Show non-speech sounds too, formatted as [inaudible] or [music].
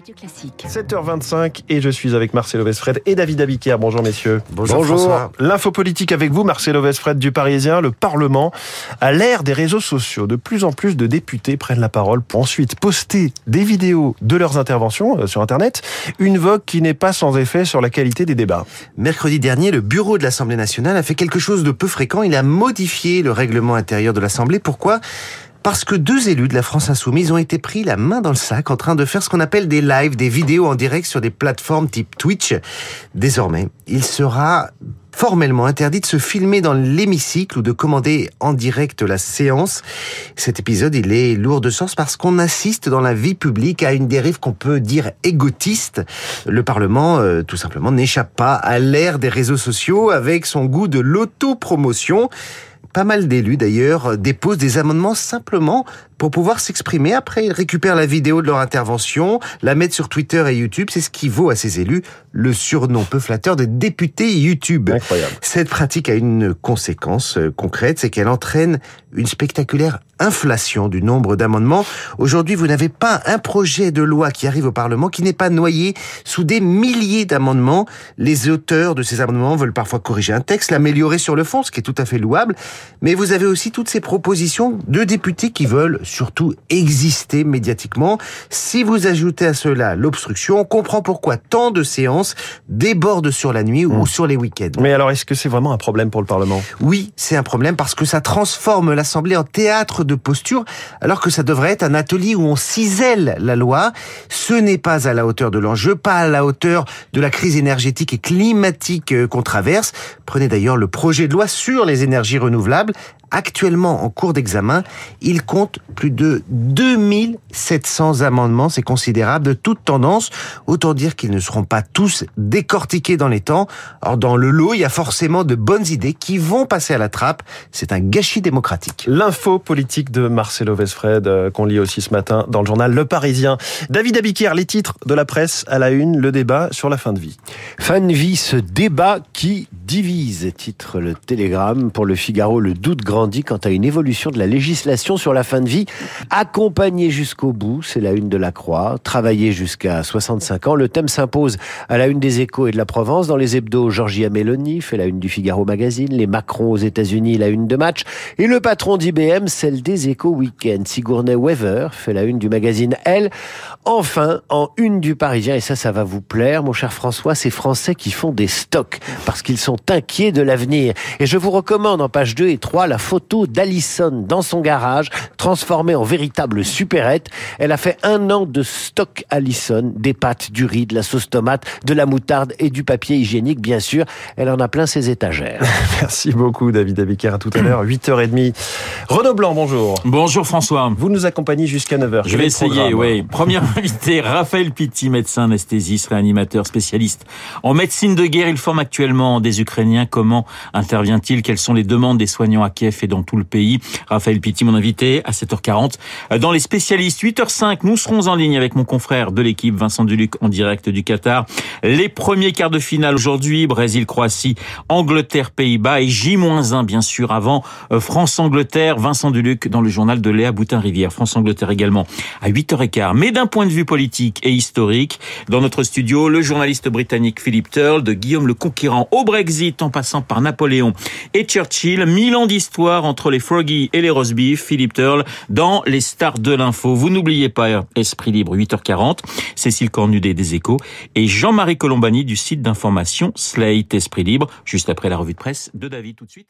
Radio Classique. 7h25 et je suis avec Marcelo Vesfred et David Abiker. Bonjour messieurs. Bonjour, François. L'info politique avec vous, Marcelo Vesfred du Parisien. Le Parlement, à l'ère des réseaux sociaux, de plus en plus de députés prennent la parole pour ensuite poster des vidéos de leurs interventions euh, sur Internet. Une vogue qui n'est pas sans effet sur la qualité des débats. Mercredi dernier, le bureau de l'Assemblée nationale a fait quelque chose de peu fréquent. Il a modifié le règlement intérieur de l'Assemblée. Pourquoi? Parce que deux élus de la France Insoumise ont été pris la main dans le sac en train de faire ce qu'on appelle des lives, des vidéos en direct sur des plateformes type Twitch. Désormais, il sera formellement interdit de se filmer dans l'hémicycle ou de commander en direct la séance. Cet épisode, il est lourd de sens parce qu'on assiste dans la vie publique à une dérive qu'on peut dire égotiste. Le Parlement, euh, tout simplement, n'échappe pas à l'ère des réseaux sociaux avec son goût de l'autopromotion. Pas mal d'élus d'ailleurs déposent des amendements simplement pour pouvoir s'exprimer. Après, ils récupèrent la vidéo de leur intervention, la mettent sur Twitter et YouTube. C'est ce qui vaut à ces élus le surnom peu flatteur de député YouTube. Incroyable. Cette pratique a une conséquence euh, concrète, c'est qu'elle entraîne une spectaculaire inflation du nombre d'amendements. Aujourd'hui, vous n'avez pas un projet de loi qui arrive au Parlement qui n'est pas noyé sous des milliers d'amendements. Les auteurs de ces amendements veulent parfois corriger un texte, l'améliorer sur le fond, ce qui est tout à fait louable. Mais vous avez aussi toutes ces propositions de députés qui veulent surtout exister médiatiquement. Si vous ajoutez à cela l'obstruction, on comprend pourquoi tant de séances débordent sur la nuit ou Mmh. sur les week-ends. Mais alors, est-ce que c'est vraiment un problème pour le Parlement? Oui, c'est un problème parce que ça transforme l'Assemblée en théâtre de posture, alors que ça devrait être un atelier où on cisèle la loi. Ce n'est pas à la hauteur de l'enjeu, pas à la hauteur de la crise énergétique et climatique euh, qu'on traverse. Prenez d'ailleurs le projet de loi sur les énergies renouvelables. Actuellement en cours d'examen, il compte plus de 2700 amendements, c'est considérable, de toute tendance. Autant dire qu'ils ne seront pas tous décortiqués dans les temps. Or, dans le lot, il y a forcément de bonnes idées qui vont passer à la trappe. C'est un gâchis démocratique. L'info politique de Marcelo Vesfred, euh, qu'on lit aussi ce matin dans le journal Le Parisien. David Abiker, les titres de la presse à la une, le débat sur la fin de vie. Fin de vie, ce débat qui divise, titre le Télégramme. Pour le Figaro, le doute grandit quant à une évolution de la législation sur la fin de vie. Accompagner jusqu'au bout, c'est la une de la Croix. Travailler jusqu'à 65 ans, le thème s'impose à la une des Échos et de la Provence. Dans les hebdos, Georgia Meloni fait la une du Figaro Magazine. Les Macron aux États-Unis, la une de match. Et le patron d'IBM, celle des Échos Week-end. Sigourney Weaver fait la une du magazine Elle. Enfin, en une du Parisien, et ça, ça va vous plaire, mon cher François, ces Français qui font des stocks parce qu'ils sont inquiets de l'avenir. Et je vous recommande en page 2 et 3 la photo d'Alison dans son garage, transformée en véritable supérette. Elle a fait un an de stock Alison, des pâtes, du riz, de la sauce tomate, de la moutarde et du papier hygiénique, bien sûr. Elle en a plein ses étagères. [laughs] Merci beaucoup, David Abiker. À tout à l'heure, 8h30. Renaud Blanc, bonjour. Bonjour François. Vous nous accompagnez jusqu'à 9h. Je vais essayer, oui. Premier [laughs] invité, Raphaël Pitti, médecin anesthésiste, réanimateur, spécialiste. En médecine de guerre, il forme actuellement des Ukrainiens. Comment intervient-il? Quelles sont les demandes des soignants à Kiev et dans tout le pays? Raphaël Pitti, mon invité, à 7h40. Dans les spécialistes, 8h05, nous serons en ligne avec mon confrère de l'équipe, Vincent Duluc, en direct du Qatar. Les premiers quarts de finale aujourd'hui, Brésil-Croatie, Angleterre-Pays-Bas et J-1, bien sûr, avant euh, France-Angleterre, Vincent Duluc dans le journal de Léa Boutin-Rivière. France-Angleterre également à 8h15. Mais d'un point de vue politique et historique, dans notre studio, le journaliste britannique Philip Turle, de Guillaume le Conquérant au Brexit, en passant par Napoléon et Churchill. Mille ans d'histoire entre les Froggy et les roast beef. Philip Turle dans les stars de l'info. Vous n'oubliez pas Esprit Libre, 8h40. Cécile Cornudet des Échos et Jean-Marie Colombani du site d'information Slate Esprit Libre, juste après la revue de presse de David tout de suite.